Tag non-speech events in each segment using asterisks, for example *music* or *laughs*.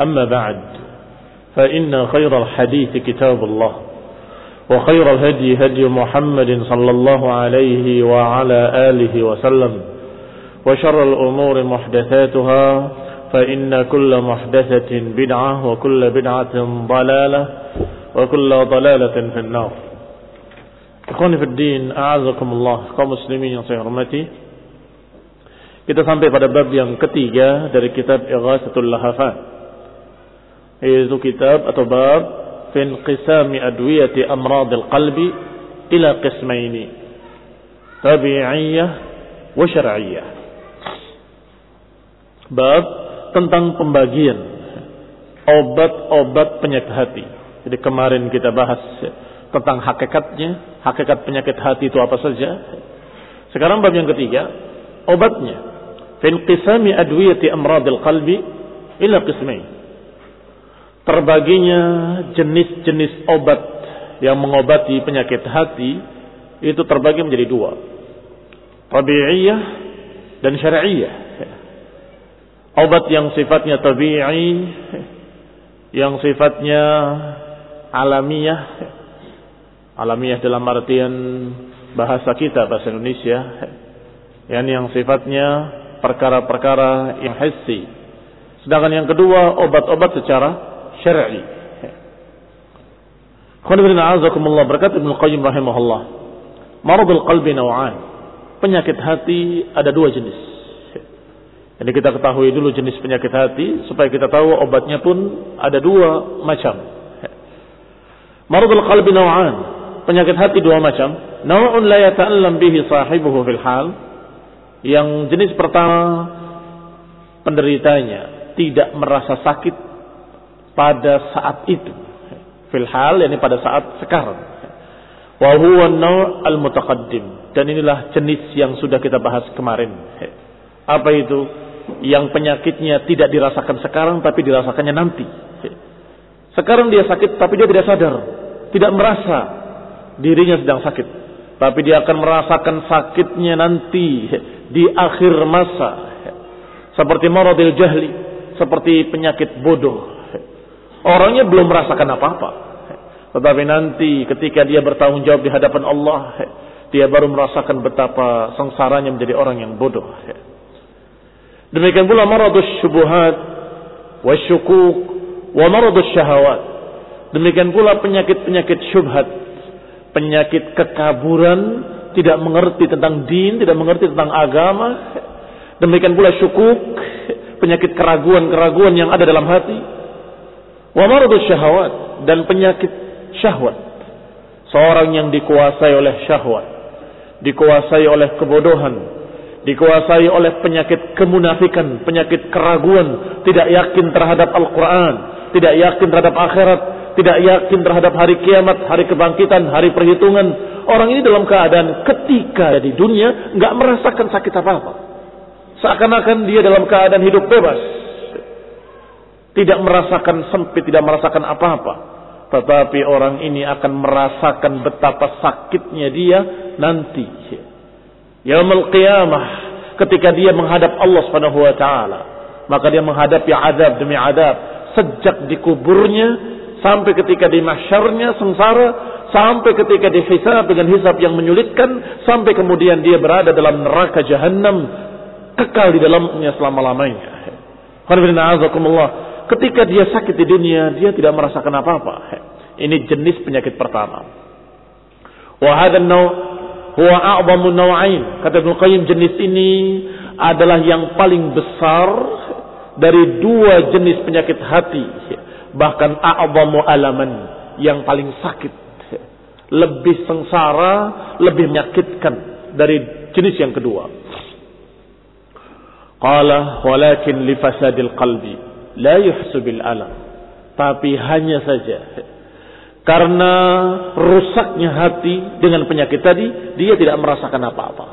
أما بعد فإن خير الحديث كتاب الله وخير الهدي هدي محمد صلى الله عليه وعلى آله وسلم وشر الأمور محدثاتها فإن كل محدثة بدعة وكل بدعة ضلالة وكل ضلالة في النار Ikhwan Fiddin, A'azakumullah, kaum muslimin yang saya hormati. Kita sampai pada bab yang ketiga dari kitab Ighasatul Lahafat. Yaitu kitab atau bab fin qisami adwiyati amradil qalbi ila qismaini. Tabi'iyah wa syar'iyyah. Bab tentang pembagian obat-obat penyakit hati. Jadi kemarin kita bahas tentang hakikatnya, hakikat penyakit hati itu apa saja. Sekarang bab yang ketiga, obatnya. Fin qisami adwiyati amradil qalbi ila qismain. Terbaginya jenis-jenis obat yang mengobati penyakit hati itu terbagi menjadi dua. Tabi'iyah dan syar'iyah. Obat yang sifatnya tabi'i, yang sifatnya alamiah, alamiah dalam artian bahasa kita bahasa Indonesia yang yang sifatnya perkara-perkara yang hissi sedangkan yang kedua obat-obat secara syar'i. Qanibina azakumullah berkata Ibnu Qayyim rahimahullah Maradul qalbi naw'an. Penyakit hati ada dua jenis. Jadi kita ketahui dulu jenis penyakit hati Supaya kita tahu obatnya pun ada dua macam. Maradul qalbi naw'an. Penyakit hati dua macam. Naw'un la yata'allam bihi sahibuhu fil hal. Yang jenis pertama penderitanya tidak merasa sakit pada saat itu. Fil hal yakni pada saat sekarang. Wa huwa naw' al-mutaqaddim. Dan inilah jenis yang sudah kita bahas kemarin. Apa itu? Yang penyakitnya tidak dirasakan sekarang tapi dirasakannya nanti. Sekarang dia sakit tapi dia tidak sadar, tidak merasa dirinya sedang sakit. Tapi dia akan merasakan sakitnya nanti di akhir masa. Seperti maradil jahli. Seperti penyakit bodoh. Orangnya belum merasakan apa-apa. Tetapi nanti ketika dia bertanggung jawab di hadapan Allah. Dia baru merasakan betapa sengsaranya menjadi orang yang bodoh. Demikian pula maradus syubuhat. Wasyukuk. Wa maradus syahawat. Demikian pula penyakit-penyakit syubhat penyakit kekaburan, tidak mengerti tentang din, tidak mengerti tentang agama. Demikian pula syukuk, penyakit keraguan-keraguan yang ada dalam hati. Wa maradus syahwat dan penyakit syahwat. Seorang yang dikuasai oleh syahwat, dikuasai oleh kebodohan, dikuasai oleh penyakit kemunafikan, penyakit keraguan, tidak yakin terhadap Al-Quran, tidak yakin terhadap akhirat, tidak yakin terhadap hari kiamat, hari kebangkitan, hari perhitungan. Orang ini dalam keadaan ketika di dunia nggak merasakan sakit apa-apa. Seakan-akan dia dalam keadaan hidup bebas. Tidak merasakan sempit, tidak merasakan apa-apa. Tetapi orang ini akan merasakan betapa sakitnya dia nanti. Yaumul qiyamah ketika dia menghadap Allah Subhanahu wa taala, maka dia menghadapi azab demi azab sejak di kuburnya sampai ketika di mahsyarnya sengsara, sampai ketika dihisab dengan hisab yang menyulitkan, sampai kemudian dia berada dalam neraka jahanam, kekal di dalamnya selama-lamanya. Ketika dia sakit di dunia, dia tidak merasakan apa-apa. Ini jenis penyakit pertama. Huwa naw'ain. Kata Ibnu Qayyim jenis ini adalah yang paling besar dari dua jenis penyakit hati bahkan a'zamu alaman yang paling sakit lebih sengsara lebih menyakitkan dari jenis yang kedua qala walakin li fasadil qalbi la yuhsu bil alam tapi hanya saja karena rusaknya hati dengan penyakit tadi dia tidak merasakan apa-apa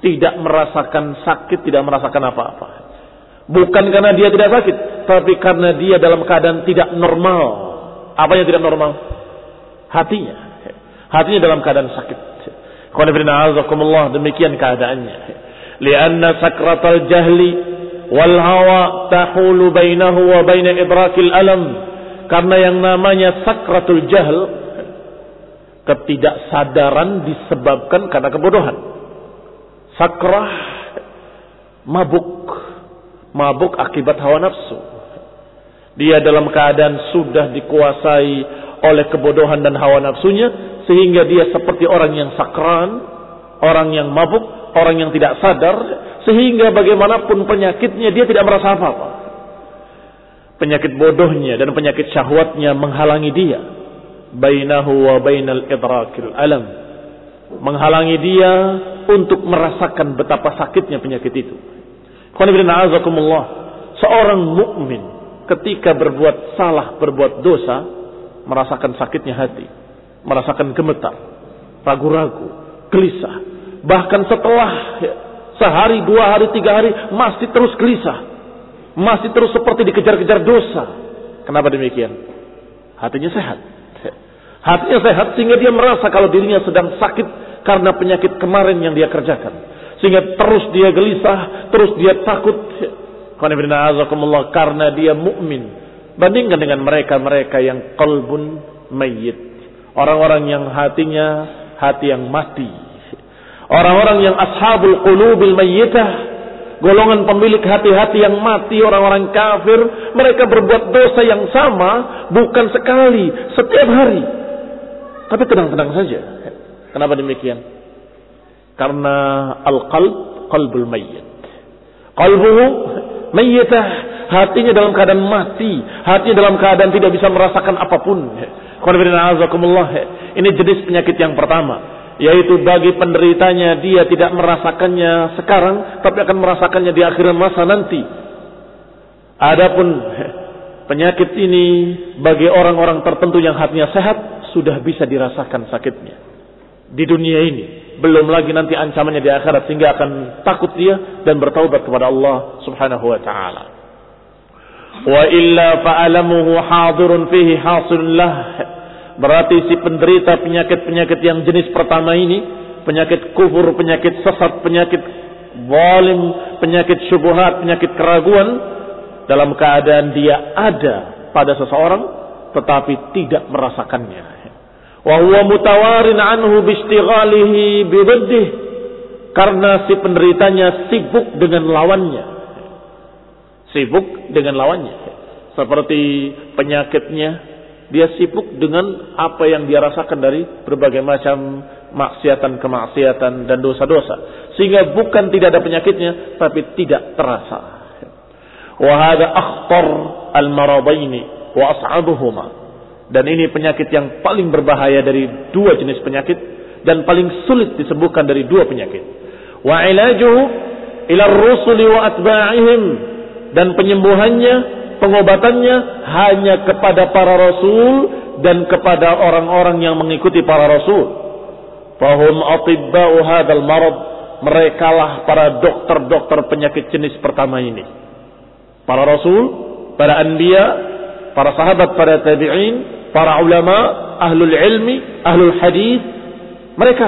tidak merasakan sakit tidak merasakan apa-apa bukan karena dia tidak sakit tapi karena dia dalam keadaan tidak normal. Apa yang tidak normal? Hatinya. Hatinya dalam keadaan sakit. Demikian keadaannya. Lianna sakratal jahli tahulu bainahu wa baina idrakil alam karena yang namanya sakratul jahl ketidaksadaran disebabkan karena kebodohan. Sakrah mabuk. Mabuk akibat hawa nafsu. Dia dalam keadaan sudah dikuasai oleh kebodohan dan hawa nafsunya sehingga dia seperti orang yang sakran orang yang mabuk orang yang tidak sadar sehingga bagaimanapun penyakitnya dia tidak merasa apa-apa. Penyakit bodohnya dan penyakit syahwatnya menghalangi dia. Bainahu wa bainal idrakil alam. Menghalangi dia untuk merasakan betapa sakitnya penyakit itu. Seorang mukmin ketika berbuat salah, berbuat dosa, merasakan sakitnya hati, merasakan gemetar, ragu-ragu, gelisah. Bahkan setelah Sehari, dua hari, tiga hari masih terus gelisah. Masih terus seperti dikejar-kejar dosa. Kenapa demikian? Hatinya sehat. Hatinya sehat sehingga dia merasa kalau dirinya sedang sakit karena penyakit kemarin yang dia kerjakan. Sehingga terus dia gelisah, terus dia takut. Karena dia mukmin. Bandingkan dengan mereka-mereka yang kalbun mayit. Orang-orang yang hatinya hati yang mati Orang-orang yang ashabul qulubil mayyitah, golongan pemilik hati-hati yang mati, orang-orang kafir, mereka berbuat dosa yang sama bukan sekali, setiap hari. Tapi tenang-tenang saja. Kenapa demikian? Karena al-qalb qalbul mayyit. Qalbuhu mayyitah, hatinya dalam keadaan mati, hatinya dalam keadaan tidak bisa merasakan apa pun. Ini jenis penyakit yang pertama yaitu bagi penderitanya dia tidak merasakannya sekarang tapi akan merasakannya di akhir masa nanti. Adapun penyakit ini bagi orang-orang tertentu yang hatinya sehat sudah bisa dirasakan sakitnya di dunia ini. Belum lagi nanti ancamannya di akhirat sehingga akan takut dia dan bertaubat kepada Allah Subhanahu wa taala. Wa illa fa'alamuhu hadirun fihi hasilullah Berarti si penderita penyakit-penyakit yang jenis pertama ini, penyakit kufur, penyakit sesat, penyakit zalim, penyakit syubhat, penyakit keraguan, dalam keadaan dia ada pada seseorang, tetapi tidak merasakannya. Wa huwa mutawarin anhu bistighalihi bidaddih. Karena si penderitanya sibuk dengan lawannya. Sibuk dengan lawannya. Seperti penyakitnya dia sibuk dengan apa yang dia rasakan dari berbagai macam maksiatan, kemaksiatan dan dosa-dosa. Sehingga bukan tidak ada penyakitnya, tapi tidak terasa. Wahada akhtar al-maradaini wa as'abuhuma. Dan ini penyakit yang paling berbahaya dari dua jenis penyakit dan paling sulit disembuhkan dari dua penyakit. Wa ilajuhu ila rusuli wa atba'ihim dan penyembuhannya pengobatannya hanya kepada para rasul dan kepada orang-orang yang mengikuti para rasul. Fahum atibba'u hadzal marad. Merekalah para dokter-dokter penyakit jenis pertama ini. Para rasul, para anbiya, para sahabat, para tabi'in, para ulama, ahlul ilmi, ahlul hadis, mereka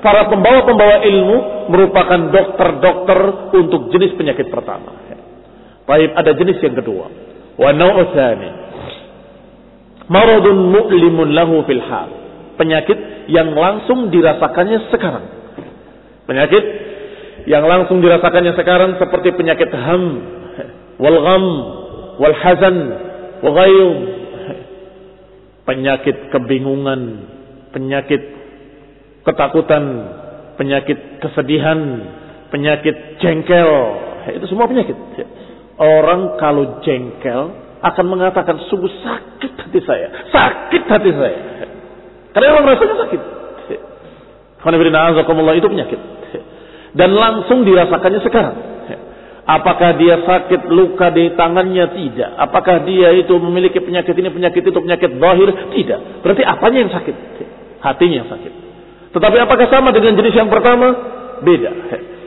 para pembawa-pembawa ilmu merupakan dokter-dokter untuk jenis penyakit pertama. Baik, ada jenis yang kedua. Wa naw'u tsani. Maradun mu'limun lahu fil hal. Penyakit yang langsung dirasakannya sekarang. Penyakit yang langsung dirasakannya sekarang seperti penyakit ham, wal gham, wal hazan, wa ghayum. Penyakit kebingungan, penyakit ketakutan, penyakit kesedihan, penyakit jengkel. Itu semua penyakit. Orang kalau jengkel akan mengatakan sungguh sakit hati saya, sakit hati saya. Karena orang rasanya sakit. itu penyakit. Dan langsung dirasakannya sekarang. Apakah dia sakit luka di tangannya? Tidak. Apakah dia itu memiliki penyakit ini, penyakit itu, penyakit zahir? Tidak. Berarti apanya yang sakit? Hatinya yang sakit. Tetapi apakah sama dengan jenis yang pertama? Beda.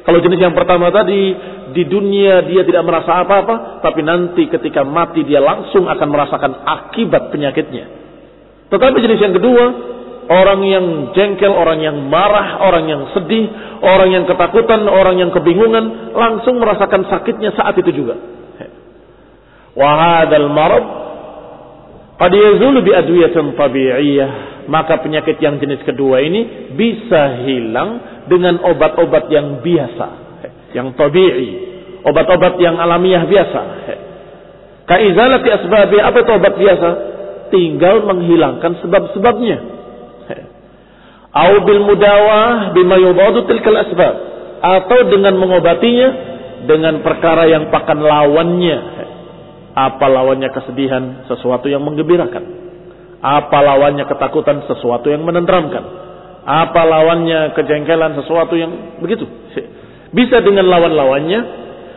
Kalau jenis yang pertama tadi di dunia dia tidak merasa apa-apa, tapi nanti ketika mati dia langsung akan merasakan akibat penyakitnya. Tetapi jenis yang kedua, orang yang jengkel, orang yang marah, orang yang sedih, orang yang ketakutan, orang yang kebingungan, langsung merasakan sakitnya saat itu juga. Wahadal marad qad yazulu tabi'iyah. Maka penyakit yang jenis kedua ini bisa hilang dengan obat-obat yang biasa, yang tabi'i, obat-obat yang alamiah biasa. Kaizalati asbabi apa itu obat biasa? Tinggal menghilangkan sebab-sebabnya. Au bil mudawah bima yubadu tilkal asbab. Atau dengan mengobatinya dengan perkara yang pakan lawannya. Apa lawannya kesedihan? Sesuatu yang menggembirakan. Apa lawannya ketakutan? Sesuatu yang menenteramkan. Apa lawannya kejengkelan? Sesuatu yang begitu bisa dengan lawan-lawannya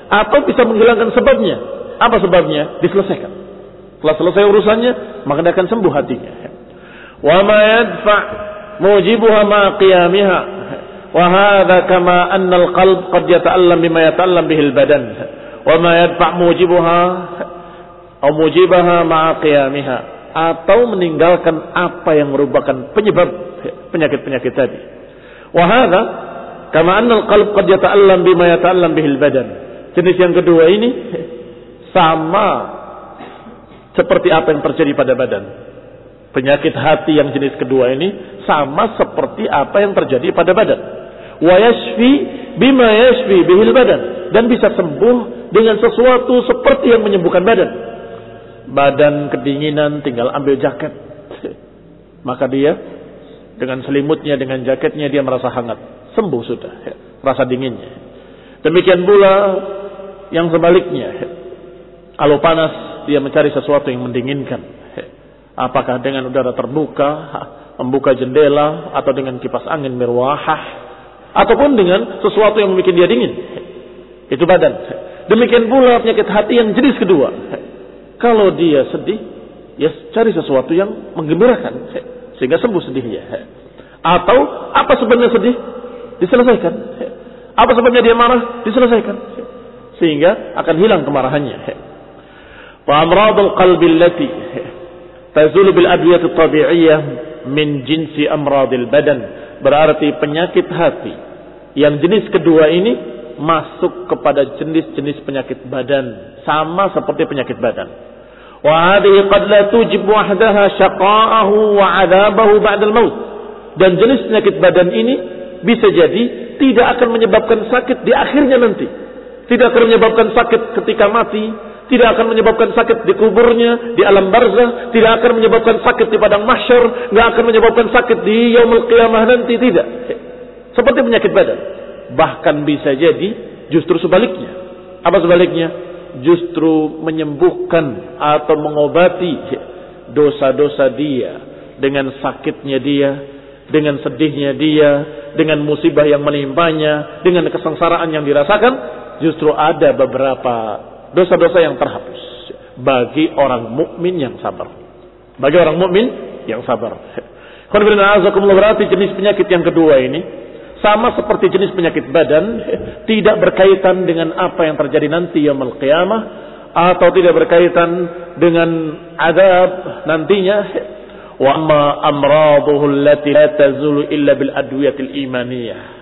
atau bisa menghilangkan sebabnya. Apa sebabnya? Diselesaikan. Setelah selesai urusannya, maka dia akan sembuh hatinya. Wa ma yadfa mujibuha ma qiyamiha. Wa hadha kama anna al-qalb qad yata'allam bima yata'allam bihi al-badan. Wa ma yadfa mujibuha atau mujibaha ma qiyamiha atau meninggalkan apa yang merupakan penyebab penyakit-penyakit tadi. Wahada kama anna al-qalb qad yata'allam bima yata'allam bihil badan. Jenis yang kedua ini sama seperti apa yang terjadi pada badan. Penyakit hati yang jenis kedua ini sama seperti apa yang terjadi pada badan. Wa yashfi bima yashfi bihil badan dan bisa sembuh dengan sesuatu seperti yang menyembuhkan badan. Badan kedinginan tinggal ambil jaket. *laughs* Maka dia dengan selimutnya, dengan jaketnya dia merasa hangat. Sembuh sudah rasa dinginnya. Demikian pula yang sebaliknya. Kalau panas dia mencari sesuatu yang mendinginkan. Apakah dengan udara terbuka membuka jendela atau dengan kipas angin mirwahah ataupun dengan sesuatu yang membuat dia dingin. Itu badan. Demikian pula penyakit hati yang jenis kedua. Kalau dia sedih, ya cari sesuatu yang menggembirakan sehingga sembuh sedihnya. Atau apa sebenarnya sedih? Diselesaikan. Apa sebabnya dia marah? Diselesaikan. Sehingga akan hilang kemarahannya. Wa amradul qalbi allati tazulu bil adwiyat tabi'iyah min jinsi amradil badan. Berarti penyakit hati. Yang jenis kedua ini masuk kepada jenis-jenis penyakit badan. Sama seperti penyakit badan. Wa hadhihi qad la tujib wahdaha syaqa'ahu wa 'adabahu ba'dal maut. Dan jenis penyakit badan ini bisa jadi tidak akan menyebabkan sakit di akhirnya nanti. Tidak akan menyebabkan sakit ketika mati, tidak akan menyebabkan sakit di kuburnya, di alam barzah, tidak akan menyebabkan sakit di padang mahsyar, nggak akan menyebabkan sakit di yaumul qiyamah nanti tidak. Seperti penyakit badan. Bahkan bisa jadi justru sebaliknya. Apa sebaliknya? Justru menyembuhkan atau mengobati dosa-dosa dia dengan sakitnya dia, dengan sedihnya dia, dengan musibah yang menimpanya, dengan kesengsaraan yang dirasakan, justru ada beberapa dosa-dosa yang terhapus bagi orang mukmin yang sabar. Bagi orang mukmin yang sabar. *laughs* berarti jenis penyakit yang kedua ini sama seperti jenis penyakit badan *laughs* tidak berkaitan dengan apa yang terjadi nanti yaumul qiyamah atau tidak berkaitan dengan adab nantinya *laughs* wa amma allati la tazulu illa bil adwiyatil imaniyah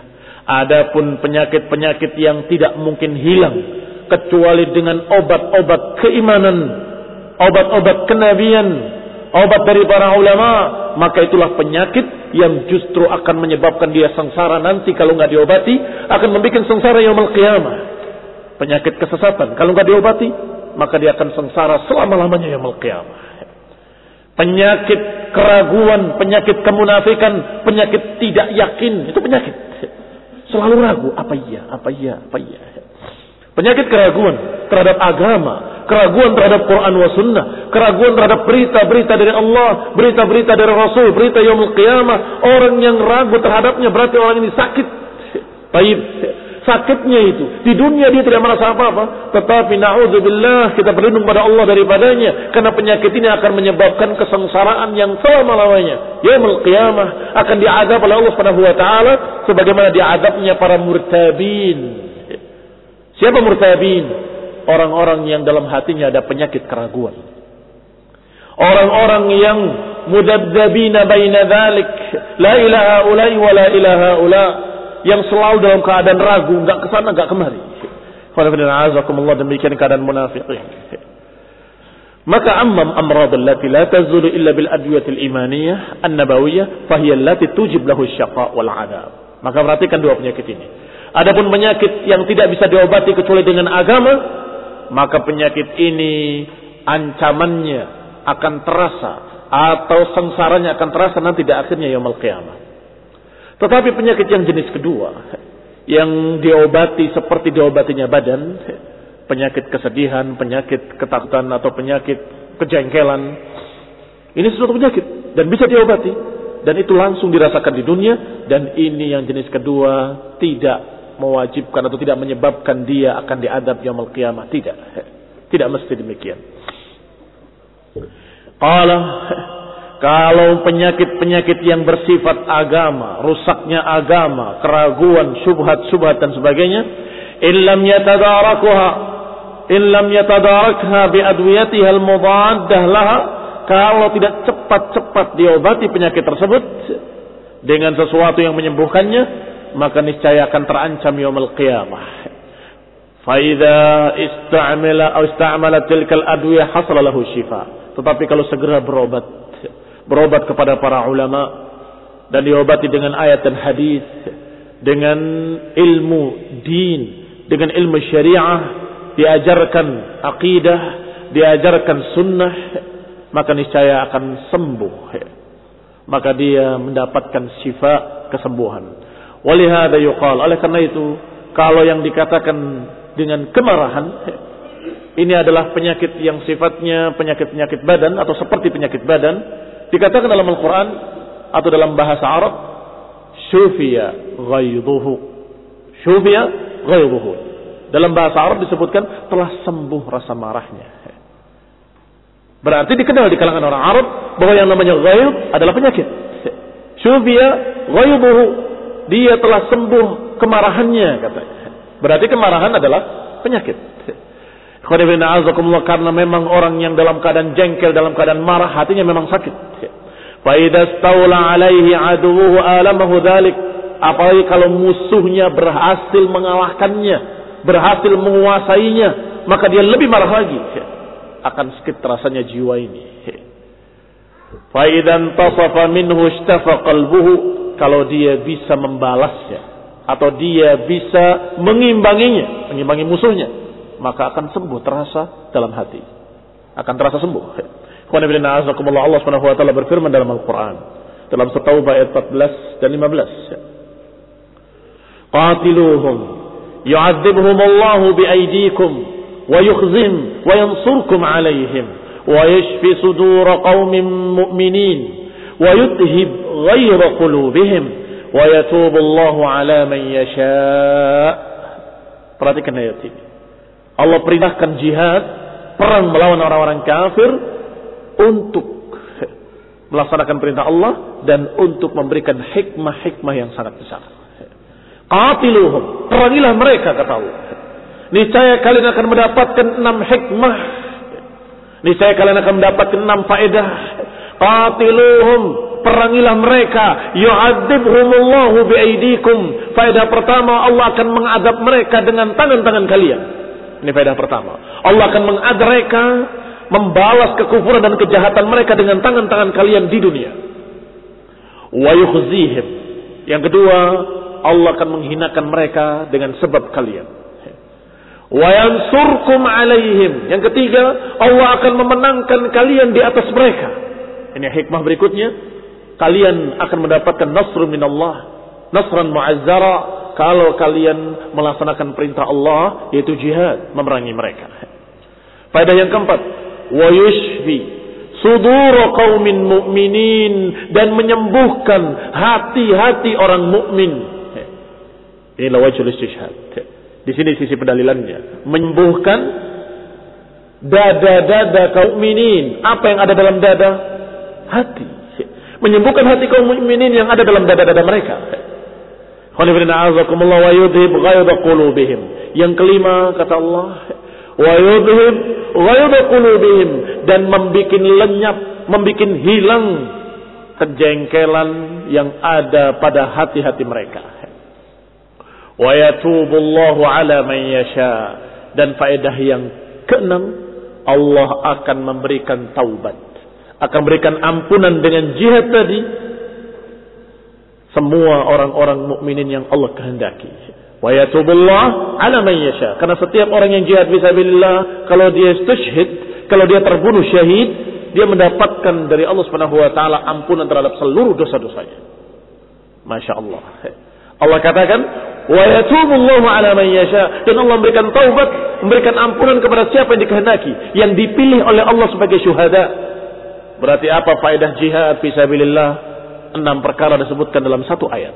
adapun penyakit-penyakit yang tidak mungkin hilang kecuali dengan obat-obat keimanan, obat-obat kenabian, obat dari para ulama, maka itulah penyakit yang justru akan menyebabkan dia sengsara nanti kalau nggak diobati, akan membuat sengsara yang qiyamah. Penyakit kesesatan, kalau nggak diobati, maka dia akan sengsara selama-lamanya yang qiyamah. Penyakit keraguan, penyakit kemunafikan, penyakit tidak yakin, itu penyakit. Selalu ragu, apa iya, apa iya, apa iya. Penyakit keraguan terhadap agama, keraguan terhadap Quran wa sunnah, keraguan terhadap berita-berita dari Allah, berita-berita dari Rasul, berita yaumul qiyamah. Orang yang ragu terhadapnya berarti orang ini sakit. Baik, sakitnya itu. Di dunia dia tidak merasa apa-apa. Tetapi na'udzubillah kita berlindung pada Allah daripadanya. Karena penyakit ini akan menyebabkan kesengsaraan yang selama-lamanya. Yaumul qiyamah akan diadab oleh Allah Subhanahu wa taala sebagaimana diadabnya para murtabin Siapa murtabin? Orang-orang yang dalam hatinya ada penyakit keraguan. Orang-orang yang mudabdabina baina dhalik la ilaha ulai wa la ilaha ula yang selalu dalam keadaan ragu enggak ke sana enggak kemari. Alhamdulillah demikian keadaan munafiqin. Maka ammam amrad allati la tazulu illa bil adwiyatil imaniyah an-nabawiyah fahiya allati tujib lahu syaqa wal adab. Maka perhatikan dua penyakit ini. Adapun penyakit yang tidak bisa diobati kecuali dengan agama maka penyakit ini ancamannya akan terasa atau sengsaranya akan terasa nanti di akhirnya yaumul qiyamah. Tetapi penyakit yang jenis kedua yang diobati seperti diobatinya badan, penyakit kesedihan, penyakit ketakutan atau penyakit kejengkelan. Ini sesuatu penyakit dan bisa diobati dan itu langsung dirasakan di dunia dan ini yang jenis kedua tidak mewajibkan atau tidak menyebabkan dia akan diadab yaumul qiyamah, tidak. Tidak mesti demikian. Qala kalau penyakit-penyakit yang bersifat agama, rusaknya agama, keraguan, syubhat-syubhat dan sebagainya, illam yatadarakuha illam yatadarakha bi adwiyatiha al-mudaddah laha kalau tidak cepat-cepat diobati penyakit tersebut dengan sesuatu yang menyembuhkannya maka niscaya akan terancam yaumul qiyamah Faida istamala atau istamala tilkal adwiyah hasala lahu syifa. Tetapi kalau segera berobat, berobat kepada para ulama dan diobati dengan ayat dan hadis, dengan ilmu din, dengan ilmu syariah, diajarkan akidah, diajarkan sunnah, maka niscaya akan sembuh. Maka dia mendapatkan syifa kesembuhan. Walihada yuqal. Oleh karena itu, kalau yang dikatakan dengan kemarahan ini adalah penyakit yang sifatnya penyakit-penyakit badan atau seperti penyakit badan dikatakan dalam Al-Quran atau dalam bahasa Arab syufiya ghaiduhu syufiya ghaiduhu dalam bahasa Arab disebutkan telah sembuh rasa marahnya. Berarti dikenal di kalangan orang Arab bahwa yang namanya ghaib adalah penyakit. Syufiya ghaiduhu dia telah sembuh kemarahannya katanya. Berarti kemarahan adalah penyakit. Karena memang orang yang dalam keadaan jengkel, dalam keadaan marah, hatinya memang sakit. Faidah staula alaihi aduhu alamahu dhalik. Apalagi kalau musuhnya berhasil mengalahkannya, berhasil menguasainya, maka dia lebih marah lagi. Akan sakit rasanya jiwa ini. Faidan tasafa minhu istafa qalbuhu. Kalau dia bisa membalasnya atau dia bisa mengimbanginya, mengimbangi musuhnya, maka akan sembuh terasa dalam hati. Akan terasa sembuh. Allah Subhanahu wa taala berfirman dalam Al-Qur'an dalam At-Taubah ayat 14 dan 15. Qatiluhum yu'adzibhum Allah biaydikum wa yukhzim wa yansurkum alaihim wa yashfi sudur qaumin mu'minin wa yuthhib ghayra qulubihim wa yatubu Allahu ala man yasha. Perhatikan ayat ini. Allah perintahkan jihad, perang melawan orang-orang kafir untuk melaksanakan perintah Allah dan untuk memberikan hikmah-hikmah yang sangat besar. Qatiluhum, perangilah mereka kata Allah. Niscaya kalian akan mendapatkan enam hikmah. Niscaya kalian akan mendapatkan enam faedah. Qatiluhum, perangilah mereka yu'adzibhumullahu biaidikum faedah pertama Allah akan mengadab mereka dengan tangan-tangan kalian ini faedah pertama Allah akan mengadab mereka membalas kekufuran dan kejahatan mereka dengan tangan-tangan kalian di dunia. Wa yukhzihim. Yang kedua Allah akan menghinakan mereka dengan sebab kalian. Wa yansurkum alaihim. Yang ketiga Allah akan memenangkan kalian di atas mereka. Ini hikmah berikutnya. Kalian akan mendapatkan nasrun minallah, nasran mu'azzara kalau kalian melaksanakan perintah Allah yaitu jihad memerangi mereka. Faedah yang keempat, yushfi sudur qaumin mu'minin dan menyembuhkan hati-hati orang mukmin. Inilah wajhul istishhad. Di sini sisi pendalilannya, menyembuhkan dada-dada kaum mukminin. Apa yang ada dalam dada? Hati menyembuhkan hati kaum mukminin yang ada dalam dada-dada mereka. Yang kelima kata Allah, wa yudhib qulubihim. Dan membikin lenyap membuat hilang kejengkelan yang ada pada hati-hati mereka. Wa yatubullahu ala man yasha. Dan faedah yang keenam Allah akan memberikan taubat. Akan memberikan ampunan dengan jihad tadi. Semua orang-orang mukminin yang Allah kehendaki wa yatubullah ala man yasha karena setiap orang yang jihad fisabilillah kalau dia istushhid kalau dia terbunuh syahid dia mendapatkan dari Allah Subhanahu wa taala ampunan terhadap seluruh dosa-dosanya. Masya Allah. Allah katakan, wa yatubullahu ala man yasha dan Allah memberikan taubat, memberikan ampunan kepada siapa yang dikehendaki, yang dipilih oleh Allah sebagai syuhada. Berarti apa faedah jihad fisabilillah? Enam perkara disebutkan dalam satu ayat.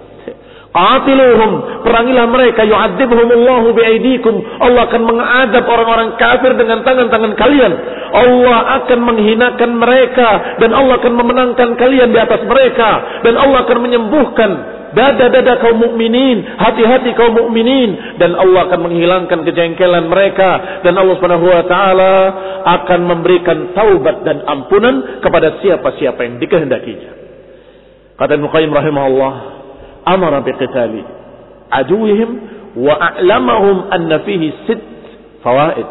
Qatiluhum, perangilah mereka yu'adzibhumullahu biaidikum. Allah akan mengadab orang-orang kafir dengan tangan-tangan kalian. Allah akan menghinakan mereka dan Allah akan memenangkan kalian di atas mereka dan Allah akan menyembuhkan dada-dada kaum mukminin, hati-hati kaum mukminin dan Allah akan menghilangkan kejengkelan mereka dan Allah Subhanahu wa taala akan memberikan taubat dan ampunan kepada siapa-siapa yang dikehendakinya. Kata Ibnu Qayyim rahimahullah, biqitali aduwihim wa a'lamahum anna fihi sit fawaid.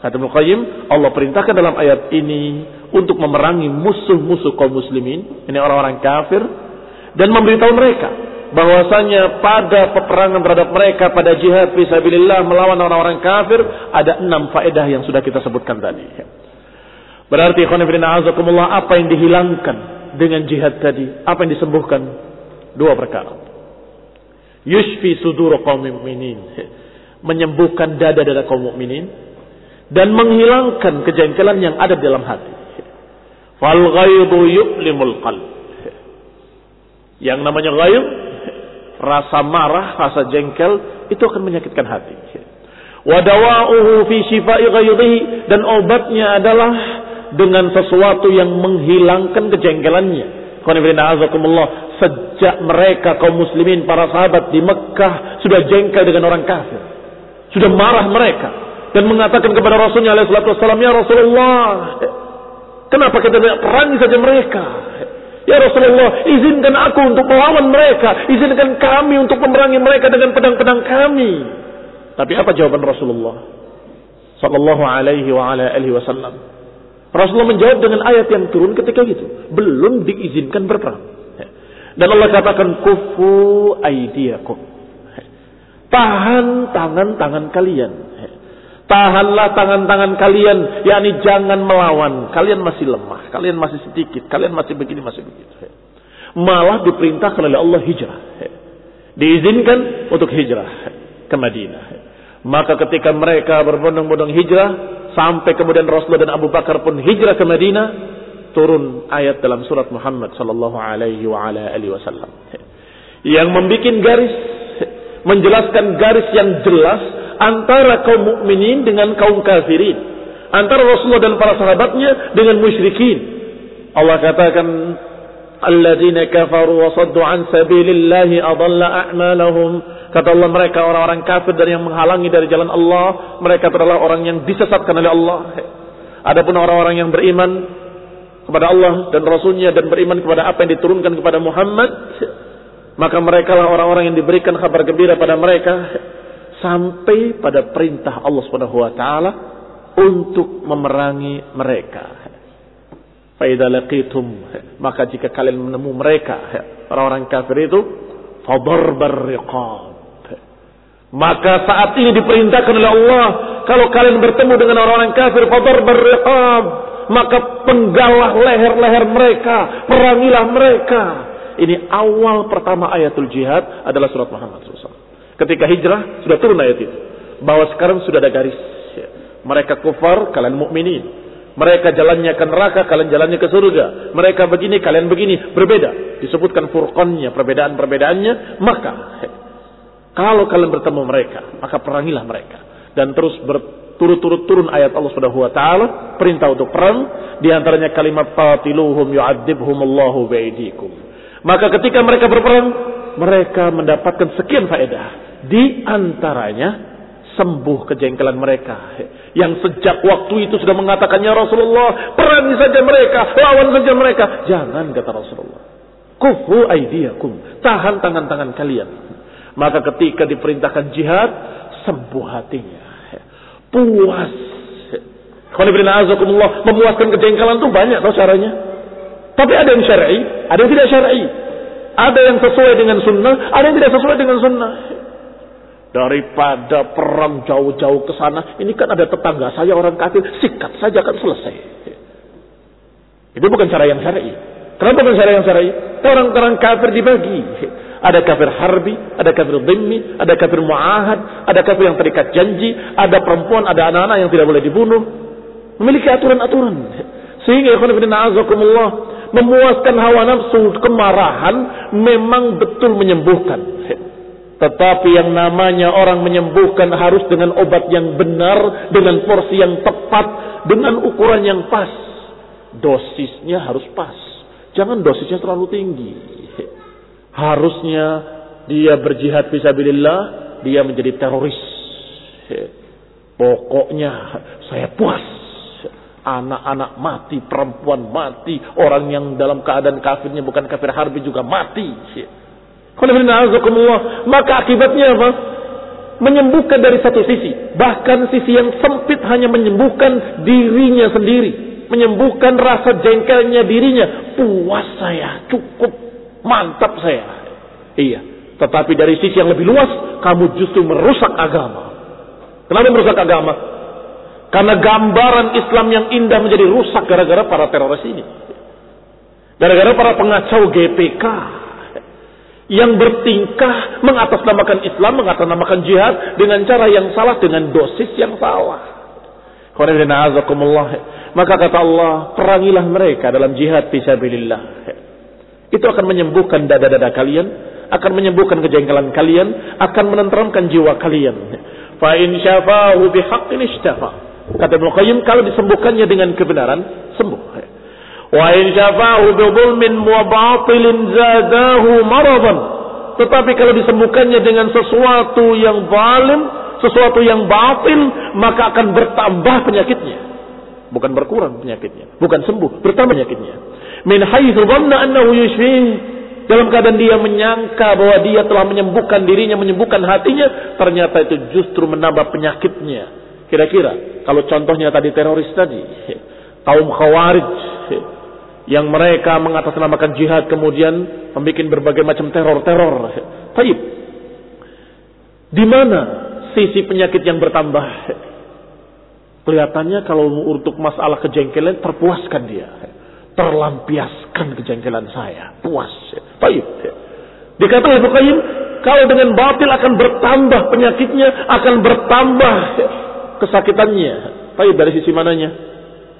Kata Ibnu Qayyim, Allah perintahkan dalam ayat ini untuk memerangi musuh-musuh kaum muslimin, ini orang-orang kafir dan memberitahu mereka bahwasanya pada peperangan terhadap mereka pada jihad fisabilillah melawan orang-orang kafir ada enam faedah yang sudah kita sebutkan tadi. Berarti azakumullah apa yang dihilangkan dengan jihad tadi? Apa yang disembuhkan? Dua perkara. Yushfi sudur kaum mukminin. Menyembuhkan dada-dada kaum mukminin dan menghilangkan kejengkelan yang ada dalam hati. Fal ghaibu yu'limul qalb. Yang namanya ghaib, rasa marah, rasa jengkel itu akan menyakitkan hati. Wadawa'uhu fi shifai ghaidhihi dan obatnya adalah dengan sesuatu yang menghilangkan kejengkelannya. Sejak mereka kaum muslimin para sahabat di Mekah sudah jengkel dengan orang kafir. Sudah marah mereka. Dan mengatakan kepada Rasulnya SAW, Ya Rasulullah, kenapa kita tidak perangi saja mereka? Ya Rasulullah, izinkan aku untuk melawan mereka. Izinkan kami untuk memerangi mereka dengan pedang-pedang kami. Tapi apa jawaban Rasulullah? Sallallahu alaihi wa ala alihi wasallam. Rasulullah menjawab dengan ayat yang turun ketika itu. Belum diizinkan berperang. Dan Allah katakan kufu aidiakum. Tahan tangan-tangan kalian. Tahanlah tangan-tangan kalian. yakni jangan melawan. Kalian masih lemah. Kalian masih sedikit. Kalian masih begini, masih begitu. Malah diperintahkan oleh Allah hijrah. Diizinkan untuk hijrah ke Madinah. Maka ketika mereka berbondong-bondong hijrah, Sampai kemudian Rasulullah dan Abu Bakar pun hijrah ke Madinah, turun ayat dalam surat Muhammad sallallahu alaihi wa ala alihi wasallam. Yang membuat garis menjelaskan garis yang jelas antara kaum mukminin dengan kaum kafirin, antara Rasulullah dan para sahabatnya dengan musyrikin. Allah katakan alladzina kafaru wa saddu an sabilillahi adalla a'malahum Kata Allah mereka orang-orang kafir dari yang menghalangi dari jalan Allah. Mereka adalah orang yang disesatkan oleh Allah. Adapun orang-orang yang beriman kepada Allah dan Rasulnya dan beriman kepada apa yang diturunkan kepada Muhammad. Maka mereka lah orang-orang yang diberikan kabar gembira pada mereka. Sampai pada perintah Allah subhanahu wa ta'ala untuk memerangi mereka. Faidah laqitum. Maka jika kalian menemu mereka, orang-orang kafir itu, fadarbar. Maka saat ini diperintahkan oleh Allah, kalau kalian bertemu dengan orang-orang kafir, fadar berriqab, maka penggalah leher-leher mereka, perangilah mereka. Ini awal pertama ayatul jihad adalah surat Muhammad SAW. Ketika hijrah sudah turun ayat itu. Bahwa sekarang sudah ada garis. Mereka kufar, kalian mukminin. Mereka jalannya ke neraka, kalian jalannya ke surga. Mereka begini, kalian begini. Berbeda. Disebutkan furqannya, perbedaan-perbedaannya. Maka kalau kalian bertemu mereka, maka perangilah mereka. Dan terus berturut-turut turun ayat Allah Subhanahu wa taala perintah untuk perang di antaranya kalimat qatiluhum yu'adzibhumullahu biaidikum. Maka ketika mereka berperang, mereka mendapatkan sekian faedah. Di antaranya sembuh kejengkelan mereka. Yang sejak waktu itu sudah mengatakannya Rasulullah, perangi saja mereka, lawan saja mereka. Jangan kata Rasulullah. Kufu aidiakum, tahan tangan-tangan kalian. Maka ketika diperintahkan jihad, sembuh hatinya. Puas. Kalau memuaskan kejengkelan itu banyak tau caranya. Tapi ada yang syar'i, ada yang tidak syar'i. Ada yang sesuai dengan sunnah, ada yang tidak sesuai dengan sunnah. Daripada perang jauh-jauh ke sana, ini kan ada tetangga saya orang kafir, sikat saja kan selesai. Itu bukan cara yang syar'i. Kenapa bukan cara yang syar'i? Orang-orang kafir dibagi. Ada kafir harbi, ada kafir dhimmi, ada kafir mu'ahad, ada kafir yang terikat janji, ada perempuan, ada anak-anak yang tidak boleh dibunuh. Memiliki aturan-aturan. Sehingga ya Allah memuaskan hawa nafsu, kemarahan memang betul menyembuhkan. Tetapi yang namanya orang menyembuhkan harus dengan obat yang benar, dengan porsi yang tepat, dengan ukuran yang pas. Dosisnya harus pas. Jangan dosisnya terlalu tinggi. Harusnya dia berjihad fisabilillah, dia menjadi teroris. Pokoknya saya puas. Anak-anak mati, perempuan mati, orang yang dalam keadaan kafirnya bukan kafir harbi juga mati. Maka akibatnya apa? Menyembuhkan dari satu sisi. Bahkan sisi yang sempit hanya menyembuhkan dirinya sendiri. Menyembuhkan rasa jengkelnya dirinya. Puas saya, cukup, mantap saya. Iya. Tetapi dari sisi yang lebih luas, kamu justru merusak agama. Kenapa merusak agama? Karena gambaran Islam yang indah menjadi rusak gara-gara para teroris ini. Gara-gara para pengacau GPK yang bertingkah mengatasnamakan Islam, mengatasnamakan jihad dengan cara yang salah, dengan dosis yang salah. Maka kata Allah, perangilah mereka dalam jihad fisabilillah. Itu akan menyembuhkan dada-dada kalian, akan menyembuhkan kejengkelan kalian, akan menenteramkan jiwa kalian. Fa in syafahu bihaqqin istafa. Kata Ibnu kalau disembuhkannya dengan kebenaran, sembuh. Wa in syafahu bi dhulmin wa batilin zadahu maradan. Tetapi kalau disembuhkannya dengan sesuatu yang zalim, sesuatu yang batil, maka akan bertambah penyakitnya. Bukan berkurang penyakitnya, bukan sembuh, bertambah penyakitnya. Min haitsu dhanna annahu yushfih. Dalam keadaan dia menyangka bahwa dia telah menyembuhkan dirinya, menyembuhkan hatinya, ternyata itu justru menambah penyakitnya. Kira-kira kalau contohnya tadi teroris tadi, kaum khawarij, yang mereka mengatasnamakan jihad kemudian membuat berbagai macam teror-teror. Taib. Di mana sisi penyakit yang bertambah? Kelihatannya kalau untuk masalah kejengkelan terpuaskan dia. Terlampiaskan kejengkelan saya. Puas. Taib. Dikatakan Ibu Qayyim, kalau dengan batil akan bertambah penyakitnya, akan bertambah kesakitannya. Taib dari sisi mananya?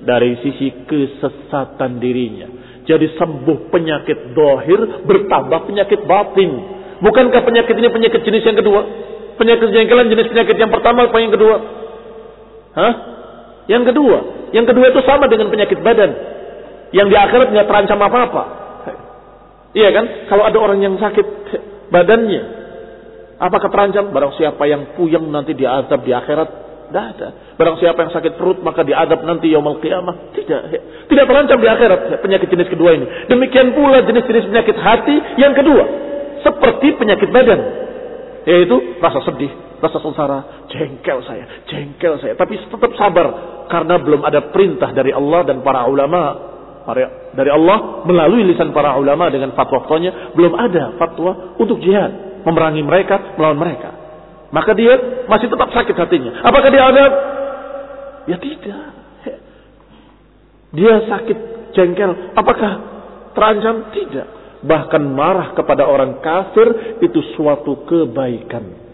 dari sisi kesesatan dirinya. Jadi sembuh penyakit dohir, bertambah penyakit batin. Bukankah penyakit ini penyakit jenis yang kedua? Penyakit jengkelan jenis penyakit yang pertama apa yang kedua? Hah? Yang kedua. Yang kedua itu sama dengan penyakit badan. Yang di akhirat nggak terancam apa-apa. Iya kan? Kalau ada orang yang sakit badannya, apakah terancam? Barang siapa yang puyeng nanti diazab di akhirat, tidak ada. Barang siapa yang sakit perut maka diadab nanti yaumul qiyamah. Tidak. Tidak terancam di akhirat penyakit jenis kedua ini. Demikian pula jenis-jenis penyakit hati yang kedua. Seperti penyakit badan. Yaitu rasa sedih, rasa sengsara, jengkel saya, jengkel saya. Tapi tetap sabar. Karena belum ada perintah dari Allah dan para ulama. Dari Allah melalui lisan para ulama dengan fatwa-fatwanya. Belum ada fatwa untuk jihad. Memerangi mereka, melawan mereka. Maka dia masih tetap sakit hatinya. Apakah dia ada? Ya tidak. Dia sakit jengkel. Apakah terancam? Tidak. Bahkan marah kepada orang kafir itu suatu kebaikan.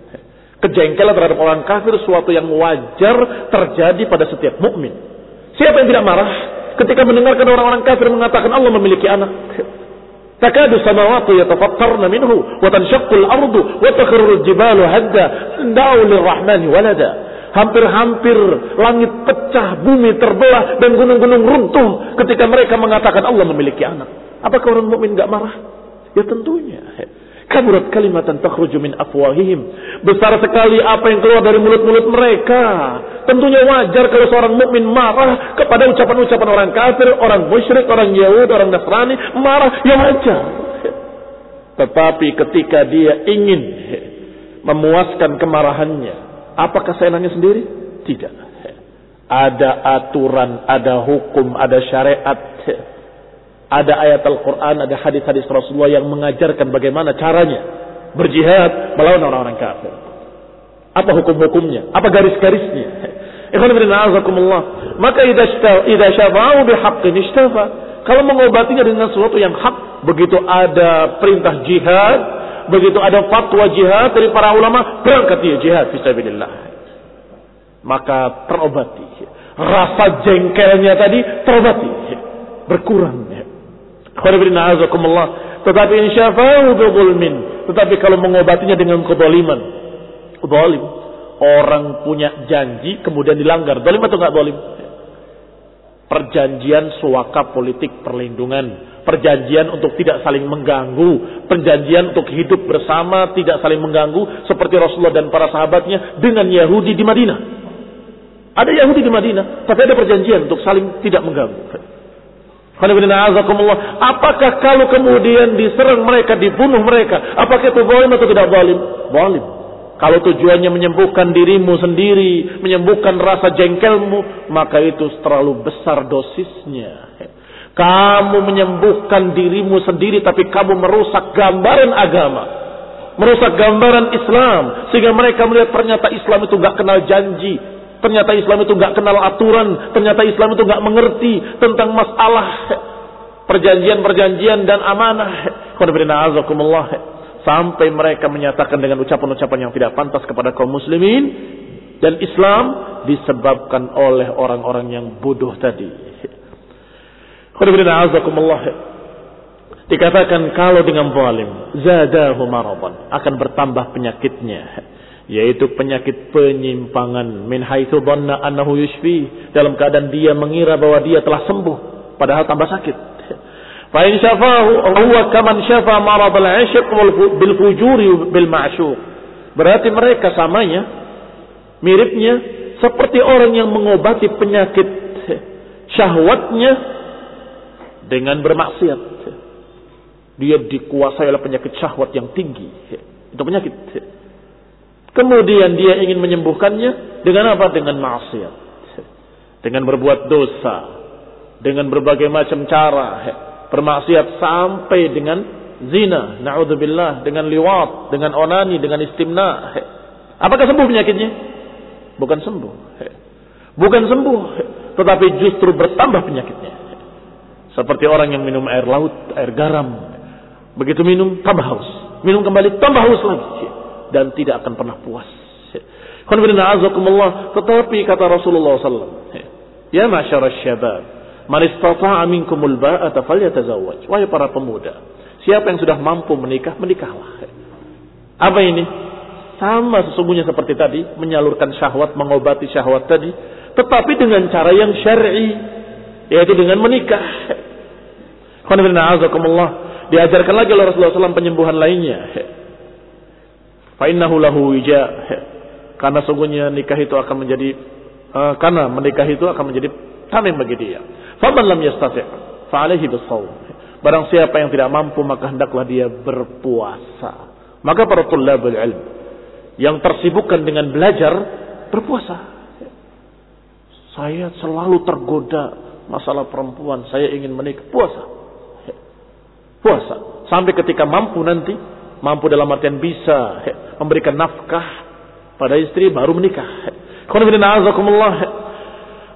Kejengkelan terhadap orang kafir suatu yang wajar terjadi pada setiap mukmin. Siapa yang tidak marah ketika mendengarkan orang-orang kafir mengatakan Allah memiliki anak. Takadu samawati yatafattarna minhu wa tanshaqqul ardu wa takhrurul jibalu hadda da'u lirrahmani walada. Hampir-hampir langit pecah, bumi terbelah dan gunung-gunung runtuh ketika mereka mengatakan Allah memiliki anak. Apakah orang mukmin enggak marah? Ya tentunya. Kaburat kalimatan takhruju min afwahihim. Besar sekali apa yang keluar dari mulut-mulut mereka. Tentunya wajar kalau seorang mukmin marah kepada ucapan-ucapan orang kafir, orang musyrik, orang Yahudi, orang Nasrani, marah ya wajar. Tetapi ketika dia ingin memuaskan kemarahannya, apakah seenaknya sendiri? Tidak. Ada aturan, ada hukum, ada syariat ada ayat Al-Quran, ada hadis-hadis Rasulullah yang mengajarkan bagaimana caranya berjihad melawan orang-orang kafir. Apa hukum-hukumnya? Apa garis-garisnya? *laughs* Ikhwan bin Maka idza syafa'u bihaqqin istafa. Kalau mengobatinya dengan sesuatu yang hak, begitu ada perintah jihad, begitu ada fatwa jihad dari para ulama, berangkat dia jihad fisabilillah. Maka terobati. Rasa jengkelnya tadi terobati. Berkurang. Tetapi insyafa'u bidhulmin. Tetapi kalau mengobatinya dengan kedoliman. Zalim. Orang punya janji kemudian dilanggar. Zalim atau enggak zalim? Perjanjian suaka politik perlindungan. Perjanjian untuk tidak saling mengganggu. Perjanjian untuk hidup bersama tidak saling mengganggu. Seperti Rasulullah dan para sahabatnya dengan Yahudi di Madinah. Ada Yahudi di Madinah. Tapi ada perjanjian untuk saling tidak mengganggu. Apakah kalau kemudian diserang mereka, dibunuh mereka, apakah itu zalim atau tidak zalim? Zalim. Kalau tujuannya menyembuhkan dirimu sendiri, menyembuhkan rasa jengkelmu, maka itu terlalu besar dosisnya. Kamu menyembuhkan dirimu sendiri tapi kamu merusak gambaran agama. Merusak gambaran Islam. Sehingga mereka melihat ternyata Islam itu gak kenal janji. Ternyata Islam itu nggak kenal aturan. Ternyata Islam itu nggak mengerti tentang masalah perjanjian-perjanjian dan amanah. Sampai mereka menyatakan dengan ucapan-ucapan yang tidak pantas kepada kaum muslimin. Dan Islam disebabkan oleh orang-orang yang bodoh tadi. Dikatakan kalau dengan zalim, zadahu maradan, akan bertambah penyakitnya yaitu penyakit penyimpangan. Min haitsu dhanna annahu yushfi. Dalam keadaan dia mengira bahwa dia telah sembuh padahal tambah sakit. *laughs* Fa in syafahu huwa kaman syafa marad al-'ishq bil fujuri bil ma'syuq berarti mereka samanya miripnya seperti orang yang mengobati penyakit *laughs* syahwatnya dengan bermaksiat. Dia dikuasai oleh penyakit syahwat yang tinggi. Itu penyakit Kemudian dia ingin menyembuhkannya dengan apa? Dengan maksiat. Dengan berbuat dosa. Dengan berbagai macam cara. Bermaksiat sampai dengan zina. Na'udzubillah. Dengan liwat. Dengan onani. Dengan istimna. Apakah sembuh penyakitnya? Bukan sembuh. Bukan sembuh. Tetapi justru bertambah penyakitnya. Seperti orang yang minum air laut, air garam. Begitu minum, tambah haus. Minum kembali, tambah haus lagi dan tidak akan pernah puas. Tetapi kata Rasulullah SAW, Ya masyarakat syabab, man istata'a minkumul ba'ata falyatazawwaj. Wahai para pemuda, siapa yang sudah mampu menikah, menikahlah. Apa ini? Sama sesungguhnya seperti tadi, menyalurkan syahwat, mengobati syahwat tadi, tetapi dengan cara yang syar'i, yaitu dengan menikah. Diajarkan lagi oleh Rasulullah SAW penyembuhan lainnya. Fa lahu wija. Karena sungguhnya nikah itu akan menjadi uh, karena menikah itu akan menjadi tamim bagi dia. Faman lam yastati' fa alaihi bisawm. Barang siapa yang tidak mampu maka hendaklah dia berpuasa. Maka para tullabul ilm yang tersibukkan dengan belajar berpuasa. Saya selalu tergoda masalah perempuan, saya ingin menikah, puasa. Puasa sampai ketika mampu nanti mampu dalam artian bisa memberikan nafkah pada istri baru menikah.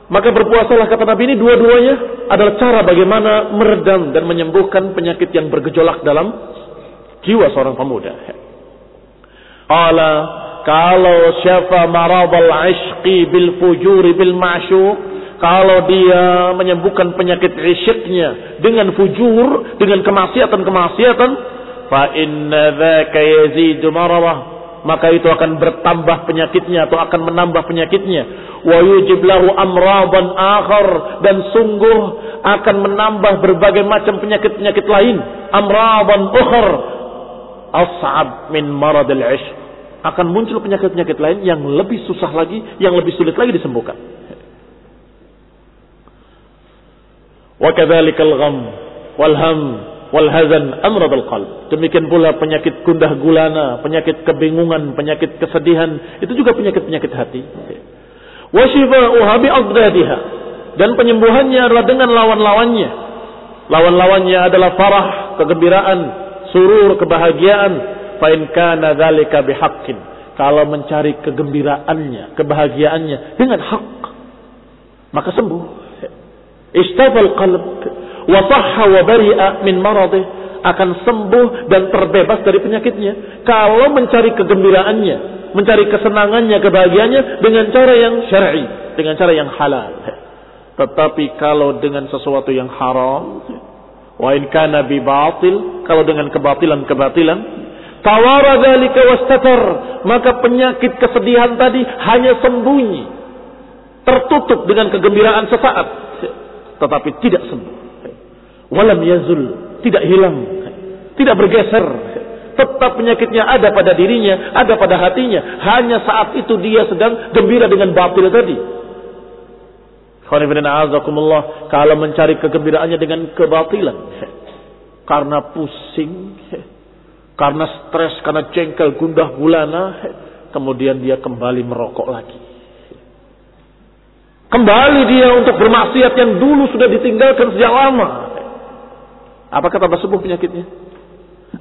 Maka berpuasalah kata Nabi ini dua-duanya adalah cara bagaimana meredam dan menyembuhkan penyakit yang bergejolak dalam jiwa seorang pemuda. Allah kalau syafa marabal ishqi bil fujuri bil ma'syuq kalau dia menyembuhkan penyakit isyiknya dengan fujur, dengan kemaksiatan-kemaksiatan, fa inna dzaka yazidu maka itu akan bertambah penyakitnya atau akan menambah penyakitnya. Wa yujib lahu amradan akhar. Dan sungguh akan menambah berbagai macam penyakit-penyakit lain. Amradan ukhar. As'ab min marad al-'ishq. Akan muncul penyakit-penyakit lain yang lebih susah lagi, yang lebih sulit lagi disembuhkan. Wa kadzalikal gham wal ham wal hazan amrad al qalb. Demikian pula penyakit gundah gulana, penyakit kebingungan, penyakit kesedihan, itu juga penyakit-penyakit hati. Wa shifa'uha bi. Dan penyembuhannya adalah dengan lawan-lawannya. Lawan-lawannya adalah farah, kegembiraan, surur, kebahagiaan. Fa in kana dzalika bihaqqin. Kalau mencari kegembiraannya, kebahagiaannya dengan hak, maka sembuh. Istafal qalb wa sahha wa bari'a min maradih. Akan sembuh dan terbebas dari penyakitnya. Kalau mencari kegembiraannya, mencari kesenangannya, kebahagiaannya dengan cara yang syar'i, dengan cara yang halal. Tetapi kalau dengan sesuatu yang haram, wa in kana bi batil, kalau dengan kebatilan-kebatilan, tawara dzalika wastatar, maka penyakit kesedihan tadi hanya sembunyi, tertutup dengan kegembiraan sesaat, tetapi tidak sembuh walam yazul, tidak hilang, tidak bergeser. Tetap penyakitnya ada pada dirinya, ada pada hatinya. Hanya saat itu dia sedang gembira dengan batil tadi. Kalau mencari kegembiraannya dengan kebatilan. Karena pusing, karena stres, karena jengkel, gundah gulana, kemudian dia kembali merokok lagi. Kembali dia untuk bermaksiat yang dulu sudah ditinggalkan sejak lama. Apakah tambah sembuh penyakitnya?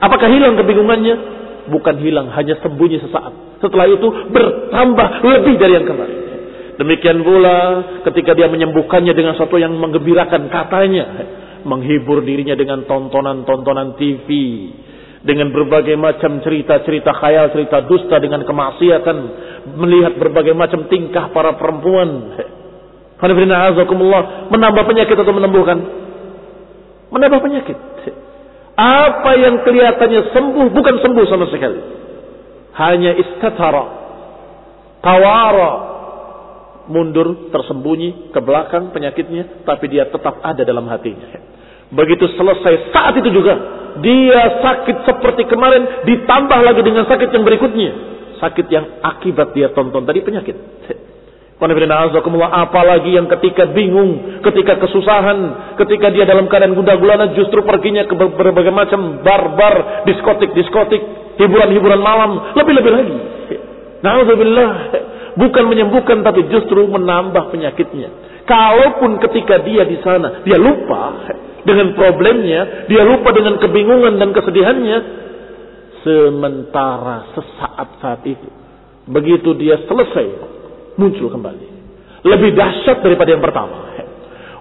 Apakah hilang kebingungannya? Bukan hilang, hanya sembunyi sesaat. Setelah itu bertambah lebih dari yang kemarin. Demikian pula ketika dia menyembuhkannya dengan sesuatu yang menggembirakan katanya. Menghibur dirinya dengan tontonan-tontonan TV. Dengan berbagai macam cerita-cerita khayal, cerita dusta dengan kemaksiatan. Melihat berbagai macam tingkah para perempuan. Menambah penyakit atau menembuhkan? Menambah penyakit. Apa yang kelihatannya sembuh bukan sembuh sama sekali. Hanya istatara, tawara, mundur tersembunyi ke belakang penyakitnya, tapi dia tetap ada dalam hatinya. Begitu selesai saat itu juga dia sakit seperti kemarin ditambah lagi dengan sakit yang berikutnya. Sakit yang akibat dia tonton tadi penyakit. Apalagi yang ketika bingung, ketika kesusahan, ketika dia dalam keadaan gundah gulana justru perginya ke berbagai macam bar-bar, diskotik-diskotik, hiburan-hiburan malam, lebih-lebih lagi. Na'udzubillah, bukan menyembuhkan tapi justru menambah penyakitnya. Kalaupun ketika dia di sana, dia lupa dengan problemnya, dia lupa dengan kebingungan dan kesedihannya, sementara sesaat saat itu. Begitu dia selesai muncul kembali. Lebih dahsyat daripada yang pertama.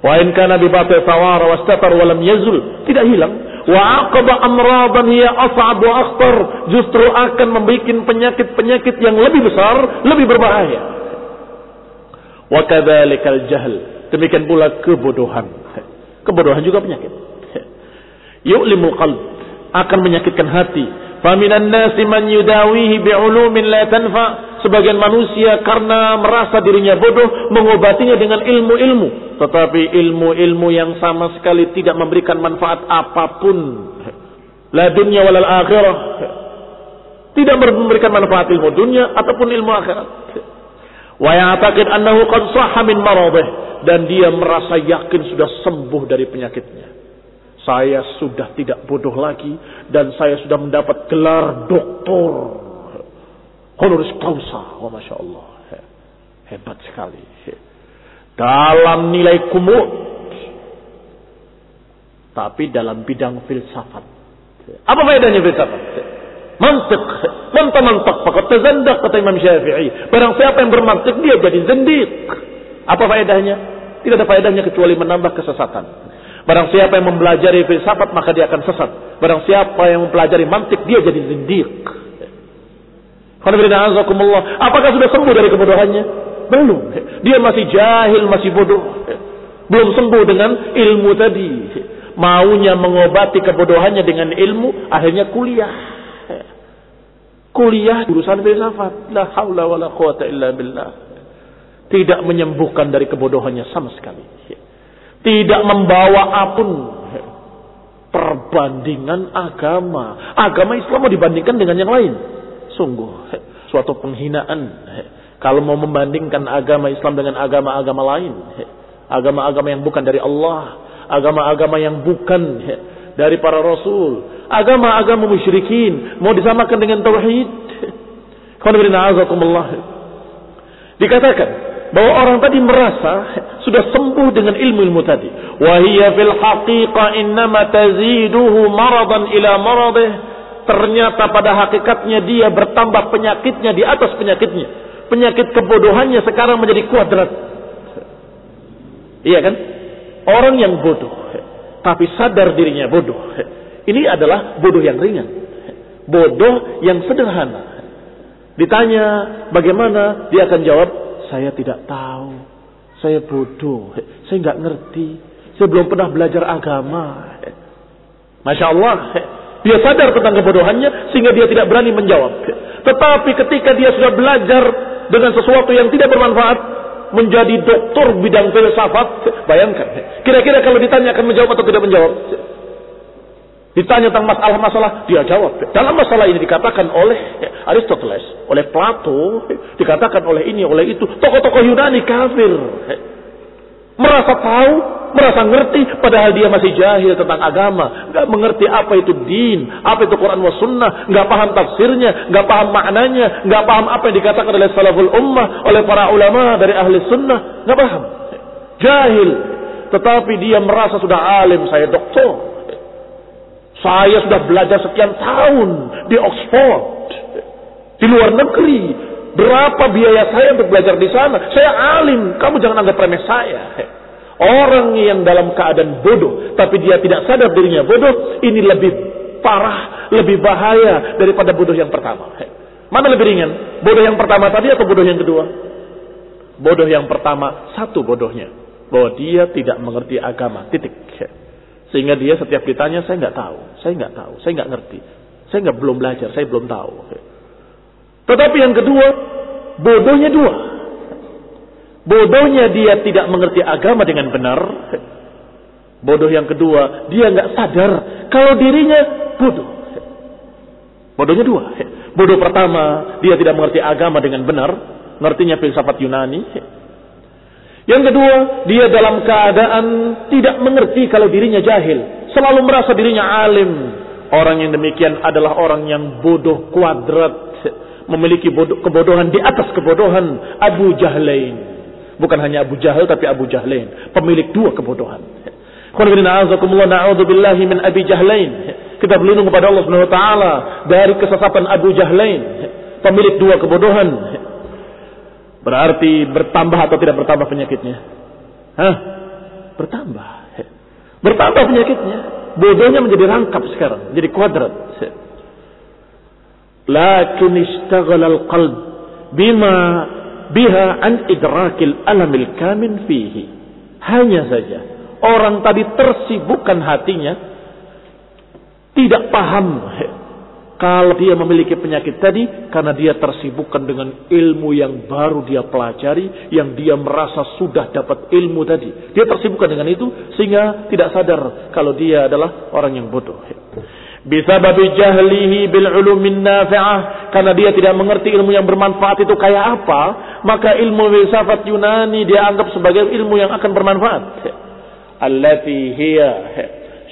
Wa in kana bi batil tawara wastatar wa lam yazul, tidak hilang. Wa aqaba amradan hiya as'ab wa akhtar, justru akan membuat penyakit-penyakit yang lebih besar, lebih berbahaya. Wa kadzalikal jahl, demikian pula kebodohan. Kebodohan juga penyakit. Yu'limul qalb, akan menyakitkan hati. Faminan nasi man yudawihi bi'ulumin la tanfa' sebagian manusia karena merasa dirinya bodoh mengobatinya dengan ilmu-ilmu. Tetapi ilmu-ilmu yang sama sekali tidak memberikan manfaat apa pun. La dunia walal akhirah. Tidak memberikan manfaat ilmu dunia ataupun ilmu akhirat. Wa ya'taqid annahu qad sahha min maradih dan dia merasa yakin sudah sembuh dari penyakitnya. Saya sudah tidak bodoh lagi dan saya sudah mendapat gelar doktor honoris causa. Oh, Masya Allah. Hebat sekali. Dalam nilai kumut. Tapi dalam bidang filsafat. Apa faedahnya filsafat? Mantik. Mantap-mantap. Fakat tazandak kata Imam Syafi'i. Barang siapa yang bermantik dia jadi zendik. Apa faedahnya? Tidak ada faedahnya kecuali menambah kesesatan. Barang siapa yang mempelajari filsafat maka dia akan sesat. Barang siapa yang mempelajari mantik dia jadi zindiq. Apakah sudah sembuh dari kebodohannya? Belum. Dia masih jahil, masih bodoh. Belum sembuh dengan ilmu tadi. Maunya mengobati kebodohannya dengan ilmu, akhirnya kuliah. Kuliah jurusan filsafat. La haula wa la quwata illa billah. Tidak menyembuhkan dari kebodohannya sama sekali. Tidak membawa apun perbandingan agama. Agama Islam mau dibandingkan dengan yang lain. Sungguh suatu penghinaan. Kalau mau membandingkan agama Islam dengan agama-agama lain. Agama-agama yang bukan dari Allah. Agama-agama yang bukan dari para rasul. Agama-agama musyrikin. Mau disamakan dengan tauhid. Dikatakan bahwa orang tadi merasa sudah sembuh dengan ilmu-ilmu tadi. Wahiyya fil haqiqa innama taziduhu maradan ila maradih. Ternyata pada hakikatnya dia bertambah penyakitnya di atas penyakitnya. Penyakit kebodohannya sekarang menjadi kuadrat. Iya kan? Orang yang bodoh. Tapi sadar dirinya bodoh. Ini adalah bodoh yang ringan. Bodoh yang sederhana. Ditanya bagaimana, dia akan jawab, saya tidak tahu. Saya bodoh. Saya nggak ngerti. Saya belum pernah belajar agama. Masya Allah. Dia sadar tentang kebodohannya sehingga dia tidak berani menjawab. Tetapi ketika dia sudah belajar dengan sesuatu yang tidak bermanfaat, menjadi doktor bidang filsafat, bayangkan. Kira-kira kalau ditanya akan menjawab atau tidak menjawab? Ditanya tentang masalah-masalah, dia jawab. Dalam masalah ini dikatakan oleh Aristoteles, oleh Plato, dikatakan oleh ini, oleh itu. Tokoh-tokoh Yunani kafir. Merasa tahu, merasa ngerti, padahal dia masih jahil tentang agama. Gak mengerti apa itu din, apa itu Quran wa sunnah, gak paham tafsirnya, gak paham maknanya, gak paham apa yang dikatakan oleh salaful ummah, oleh para ulama dari ahli sunnah. Gak paham. Jahil. Tetapi dia merasa sudah alim, saya doktor. Saya sudah belajar sekian tahun di Oxford, di luar negeri. Berapa biaya saya untuk belajar di sana? Saya alim, kamu jangan anggap remeh saya. Orang yang dalam keadaan bodoh, tapi dia tidak sadar dirinya bodoh, ini lebih parah, lebih bahaya daripada bodoh yang pertama. Mana lebih ringan? Bodoh yang pertama tadi atau bodoh yang kedua? Bodoh yang pertama, satu bodohnya. Bahwa dia tidak mengerti agama, titik. Sehingga dia setiap ditanya, saya nggak tahu, saya nggak tahu, saya nggak ngerti. Saya nggak belum belajar, saya belum tahu. Tetapi yang kedua, bodohnya dua. Bodohnya dia tidak mengerti agama dengan benar. Bodoh yang kedua, dia nggak sadar kalau dirinya bodoh. Bodohnya dua. Bodoh pertama, dia tidak mengerti agama dengan benar. Ngertinya filsafat Yunani. Yang kedua, dia dalam keadaan tidak mengerti kalau dirinya jahil. Selalu merasa dirinya alim. Orang yang demikian adalah orang yang bodoh kuadrat memiliki bodoh, kebodohan di atas kebodohan Abu Jahlain. Bukan hanya Abu Jahal tapi Abu Jahlain, pemilik dua kebodohan. min Abi Jahlain. Kita berlindung kepada Allah Subhanahu wa taala dari kesesatan Abu Jahlain, pemilik dua kebodohan. Berarti bertambah atau tidak bertambah penyakitnya? Hah? Bertambah. Bertambah penyakitnya. Bodohnya menjadi rangkap sekarang, jadi kuadrat. Lakin istaghala al-qalb bima biha an idrakil alamil kamin fihi. Hanya saja orang tadi tersibukkan hatinya tidak paham kalau dia memiliki penyakit tadi karena dia tersibukkan dengan ilmu yang baru dia pelajari yang dia merasa sudah dapat ilmu tadi. Dia tersibukkan dengan itu sehingga tidak sadar kalau dia adalah orang yang bodoh babi jahlihi bil ulumin nafi'ah. Karena dia tidak mengerti ilmu yang bermanfaat itu kayak apa maka ilmu filsafat Yunani dia anggap sebagai ilmu yang akan bermanfaat. Allati hiya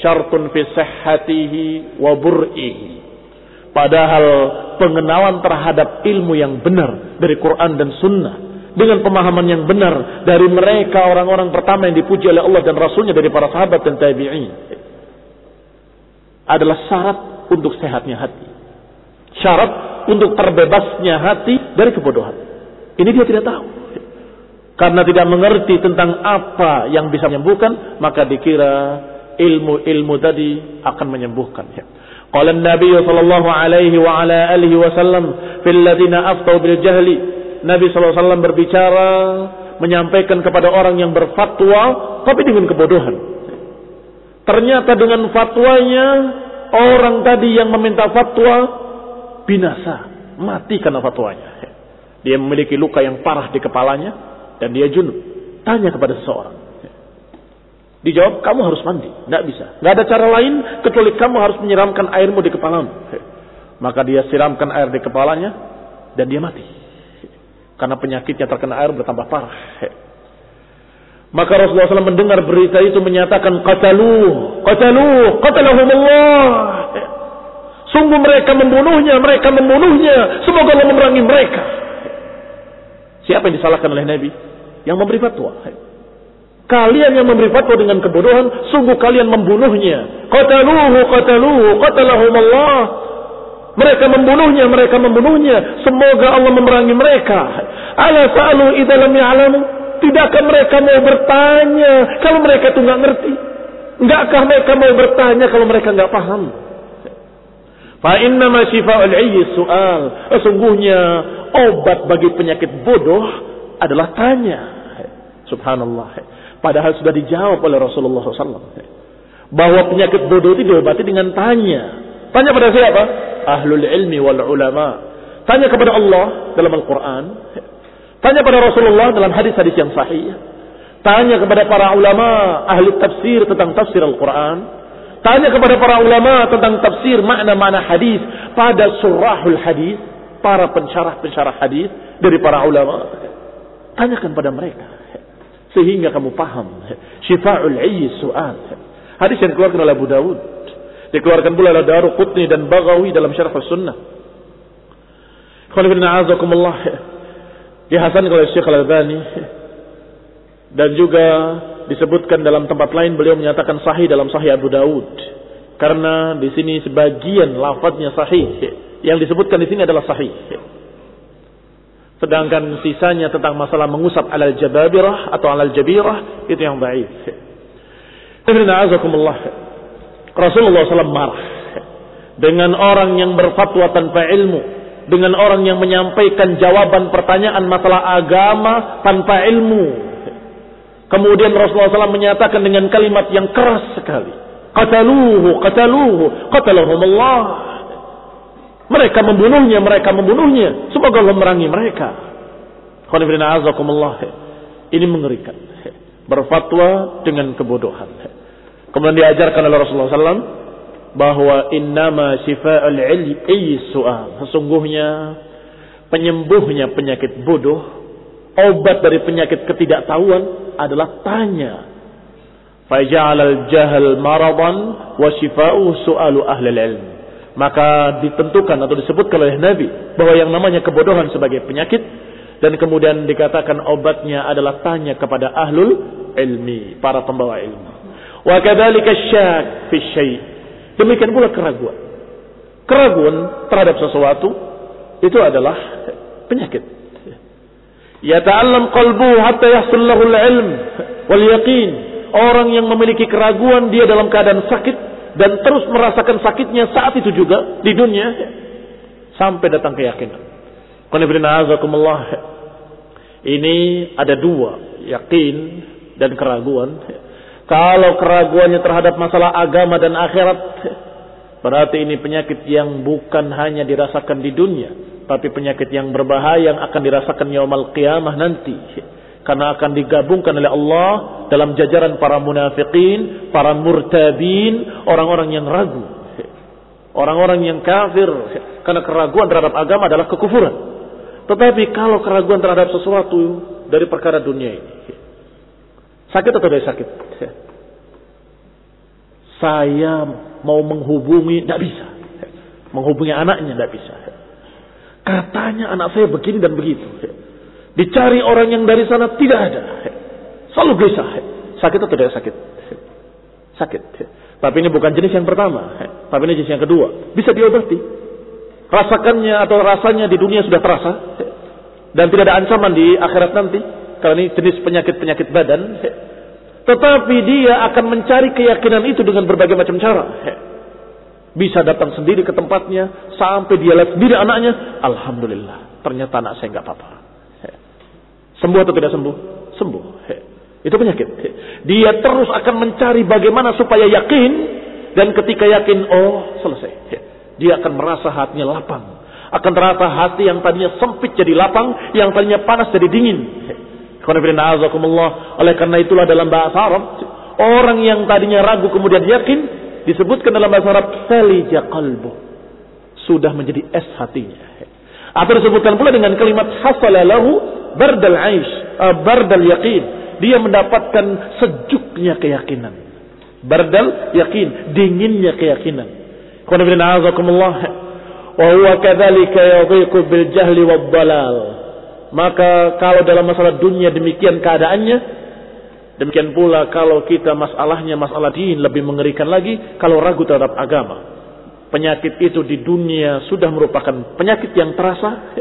syartun fi sihhatihi wa padahal pengenalan terhadap ilmu yang benar dari Quran dan sunnah dengan pemahaman yang benar dari mereka orang-orang pertama yang dipuji oleh Allah dan Rasulnya dari para sahabat dan tabi'in adalah syarat untuk sehatnya hati. Syarat untuk terbebasnya hati dari kebodohan. Ini dia tidak tahu. Karena tidak mengerti tentang apa yang bisa menyembuhkan, maka dikira ilmu-ilmu tadi akan menyembuhkan. Qala Nabi sallallahu alaihi wa ala alihi wasallam fil ladina aftau bil jahli. Nabi wasallam berbicara menyampaikan kepada orang yang berfatwa tapi dengan kebodohan. Ternyata dengan fatwanya orang tadi yang meminta fatwa binasa, mati karena fatwanya. Dia memiliki luka yang parah di kepalanya dan dia junub. Tanya kepada seseorang. Dijawab, kamu harus mandi. Tidak bisa. Tidak ada cara lain kecuali kamu harus menyiramkan airmu di kepalamu. Maka dia siramkan air di kepalanya dan dia mati. Karena penyakitnya terkena air bertambah parah. Maka Rasulullah SAW mendengar berita itu menyatakan qataluh, qataluh, qatalahumullah. Sungguh mereka membunuhnya, mereka membunuhnya. Semoga Allah memerangi mereka. Siapa yang disalahkan oleh Nabi? Yang memberi fatwa. Kalian yang memberi fatwa dengan kebodohan, sungguh kalian membunuhnya. Qataluhu, qataluhu, qatalahum Allah. Mereka membunuhnya, mereka membunuhnya. Semoga Allah memerangi mereka. Ala sa'alu idza lam ya'lamu? Tidakkah mereka mau bertanya kalau mereka itu nggak ngerti? Enggakah mereka mau bertanya kalau mereka nggak paham? Fa inna ma shifa'ul su'al. Sesungguhnya obat bagi penyakit bodoh adalah tanya. Subhanallah. Padahal sudah dijawab oleh Rasulullah SAW. Bahwa penyakit bodoh itu diobati dengan tanya. Tanya pada siapa? Ahlul ilmi wal ulama. Tanya kepada Allah dalam Al-Quran. Tanya pada Rasulullah dalam hadis-hadis yang sahih. Tanya kepada para ulama ahli tafsir tentang tafsir Al-Quran. Tanya kepada para ulama tentang tafsir makna-makna hadis pada surahul hadis, para pensyarah-pensyarah hadis dari para ulama. Tanyakan pada mereka. Sehingga kamu paham. Syifa'ul ayyi su'al. Hadis yang dikeluarkan oleh Abu Dawud. Dikeluarkan pula oleh Daru Qutni dan Bagawi dalam syarah sunnah. Khalifin a'azakumullah. Dihasan oleh Syekh Al-Albani. Dan juga disebutkan dalam tempat lain beliau menyatakan sahih dalam sahih Abu Dawud. Karena di sini sebagian lafadznya sahih. Yang disebutkan di sini adalah sahih. Sedangkan sisanya tentang masalah mengusap alal jababirah atau alal jabirah itu yang baik. Rasulullah SAW marah dengan orang yang berfatwa tanpa ilmu, dengan orang yang menyampaikan jawaban pertanyaan masalah agama tanpa ilmu. Kemudian Rasulullah SAW menyatakan dengan kalimat yang keras sekali. Qataluhu, qataluhu, qatalahumullah. Mereka membunuhnya, mereka membunuhnya. Semoga Allah merangi mereka. Ini mengerikan. Berfatwa dengan kebodohan. Kemudian diajarkan oleh Rasulullah SAW bahwa innama syifa'al ilmi su'al. Sesungguhnya penyembuhnya penyakit bodoh, obat dari penyakit ketidaktahuan adalah tanya. Faja'al jahal maradan wa syifa'u su'alu ahli ilm maka ditentukan atau disebutkan oleh Nabi bahwa yang namanya kebodohan sebagai penyakit dan kemudian dikatakan obatnya adalah tanya kepada ahlul ilmi, para pembawa ilmu. Wa kadzalika syak fi syai'. Demikian pula keraguan. Keraguan terhadap sesuatu itu adalah penyakit. Ya ta'allam qalbu hatta yahsul lahu al-ilm wal yaqin. Orang yang memiliki keraguan dia dalam keadaan sakit dan terus merasakan sakitnya saat itu juga di dunia sampai datang keyakinan. Ini ada dua, yakin dan keraguan. Kalau keraguannya terhadap masalah agama dan akhirat, berarti ini penyakit yang bukan hanya dirasakan di dunia, tapi penyakit yang berbahaya yang akan dirasakan yaumul qiyamah nanti karena akan digabungkan oleh Allah dalam jajaran para munafikin, para murtadin, orang-orang yang ragu, orang-orang yang kafir karena keraguan terhadap agama adalah kekufuran. Tetapi kalau keraguan terhadap sesuatu dari perkara dunia ini, sakit atau tidak sakit? Saya mau menghubungi, tidak bisa. Menghubungi anaknya, tidak bisa. Katanya anak saya begini dan begitu. Dicari orang yang dari sana tidak ada. Selalu gelisah. Sakit atau tidak sakit? Sakit. Tapi ini bukan jenis yang pertama. Tapi ini jenis yang kedua. Bisa diobati. Rasakannya atau rasanya di dunia sudah terasa. Dan tidak ada ancaman di akhirat nanti. Karena ini jenis penyakit-penyakit badan. Tetapi dia akan mencari keyakinan itu dengan berbagai macam cara. Bisa datang sendiri ke tempatnya. Sampai dia lihat sendiri anaknya. Alhamdulillah. Ternyata anak saya nggak apa-apa. Sembuh atau tidak sembuh? Sembuh. Itu penyakit. Dia terus akan mencari bagaimana supaya yakin dan ketika yakin, oh selesai. Dia akan merasa hatinya lapang. Akan terasa hati yang tadinya sempit jadi lapang, yang tadinya panas jadi dingin. Oleh karena itulah dalam bahasa Arab, Orang yang tadinya ragu kemudian yakin disebutkan dalam bahasa Arab salija qalbu. Sudah menjadi es hatinya. Atau disebutkan pula dengan kalimat hasalalahu bardal aish, uh, bardal yaqin. Dia mendapatkan sejuknya keyakinan. Bardal yakin, dinginnya keyakinan. Qul wa huwa kadzalika yadhiqu bil jahli wad dalal. Maka kalau dalam masalah dunia demikian keadaannya, demikian pula kalau kita masalahnya masalah din lebih mengerikan lagi kalau ragu terhadap agama. Penyakit itu di dunia sudah merupakan penyakit yang terasa.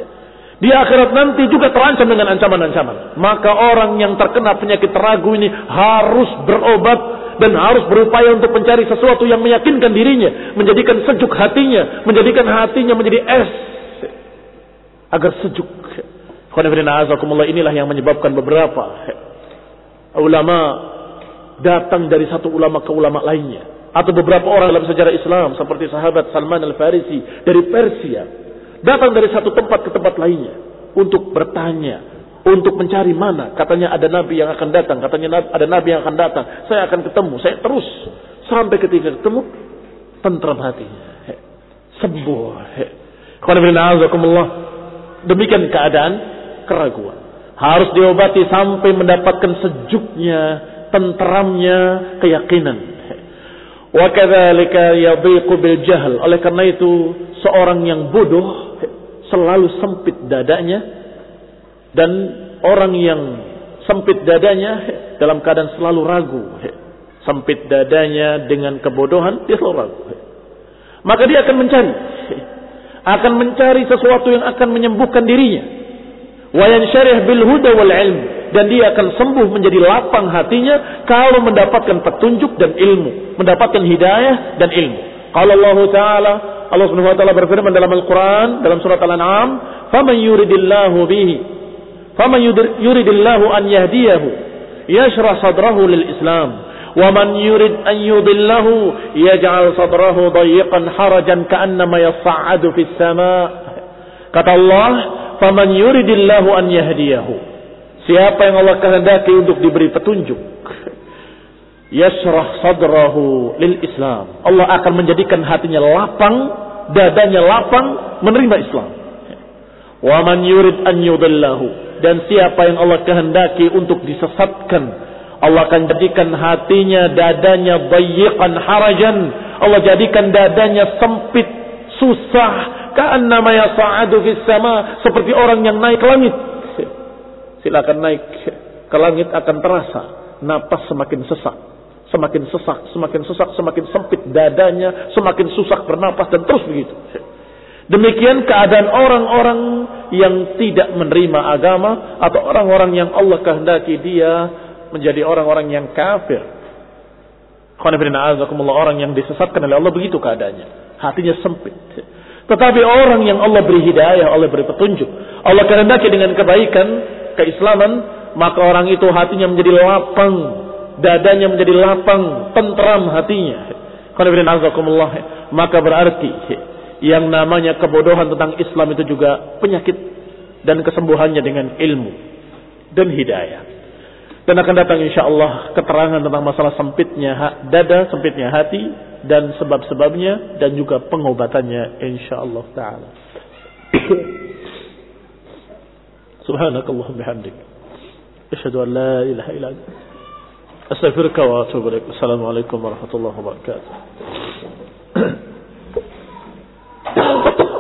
Di akhirat nanti juga terancam dengan ancaman-ancaman. Maka orang yang terkena penyakit ragu ini harus berobat dan harus berupaya untuk mencari sesuatu yang meyakinkan dirinya, menjadikan sejuk hatinya, menjadikan hatinya menjadi es agar sejuk. Inilah yang menyebabkan beberapa ulama datang dari satu ulama ke ulama lainnya atau beberapa orang dalam sejarah Islam seperti sahabat Salman Al-Farisi dari Persia datang dari satu tempat ke tempat lainnya untuk bertanya untuk mencari mana. Katanya ada nabi yang akan datang, katanya ada nabi yang akan datang. Saya akan ketemu, saya terus sampai ketika ketemu tentram hatinya. Sembuh. Demikian keadaan keraguan. Harus diobati sampai mendapatkan sejuknya, tentramnya keyakinan. Wa kadzalika yadhiqu bil jahl. Oleh karena itu, seorang yang bodoh selalu sempit dadanya dan orang yang sempit dadanya dalam keadaan selalu ragu. Sempit dadanya dengan kebodohan, dia selalu ragu. Maka dia akan mencari. Akan mencari sesuatu yang akan menyembuhkan dirinya. Wayan syarih bil huda wal ilm. Dan dia akan sembuh menjadi lapang hatinya kalau mendapatkan petunjuk dan ilmu. Mendapatkan hidayah dan ilmu. Kalau Allah Ta'ala, Allah Subhanahu wa taala berfirman dalam Al-Qur'an dalam surat Al-An'am, "Faman yuridillahu bihi فمن يريد الله أن يهديه يشرح صدره للإسلام ومن يريد أن يضله يجعل صدره ضيقا حرجا كأنما يصعد في السماء kata Allah faman yuridillahu an yahdiyahu. Siapa yang Allah kehendaki untuk diberi petunjuk? *laughs* Yasrah sadrahu lil Islam. Allah akan menjadikan hatinya lapang dadanya lapang menerima Islam. *laughs* Wa man yurid an yudillahu. Dan siapa yang Allah kehendaki untuk disesatkan Allah akan jadikan hatinya dadanya bayyiqan harajan. Allah jadikan dadanya sempit susah ka'annama yasa'adu fis sama seperti orang yang naik langit silakan naik ke langit akan terasa napas semakin sesak semakin sesak semakin sesak semakin sempit dadanya semakin susah bernapas dan terus begitu Demikian keadaan orang-orang yang tidak menerima agama atau orang-orang yang Allah kehendaki dia menjadi orang-orang yang kafir. Orang yang disesatkan oleh Allah begitu keadaannya. Hatinya sempit. Tetapi orang yang Allah beri hidayah, Allah beri petunjuk. Allah kehendaki dengan kebaikan, keislaman, maka orang itu hatinya menjadi lapang. Dadanya menjadi lapang, tentram hatinya. Maka berarti yang namanya kebodohan tentang Islam itu juga penyakit dan kesembuhannya dengan ilmu dan hidayah. Dan akan datang insya Allah keterangan tentang masalah sempitnya dada, sempitnya hati dan sebab-sebabnya dan juga pengobatannya insyaallah taala. *coughs* Subhanakallahumma bihamdik. Asyhadu an la ilaha illa anta astaghfiruka wa atubu ilaik. Assalamu alaikum warahmatullahi wabarakatuh. *coughs*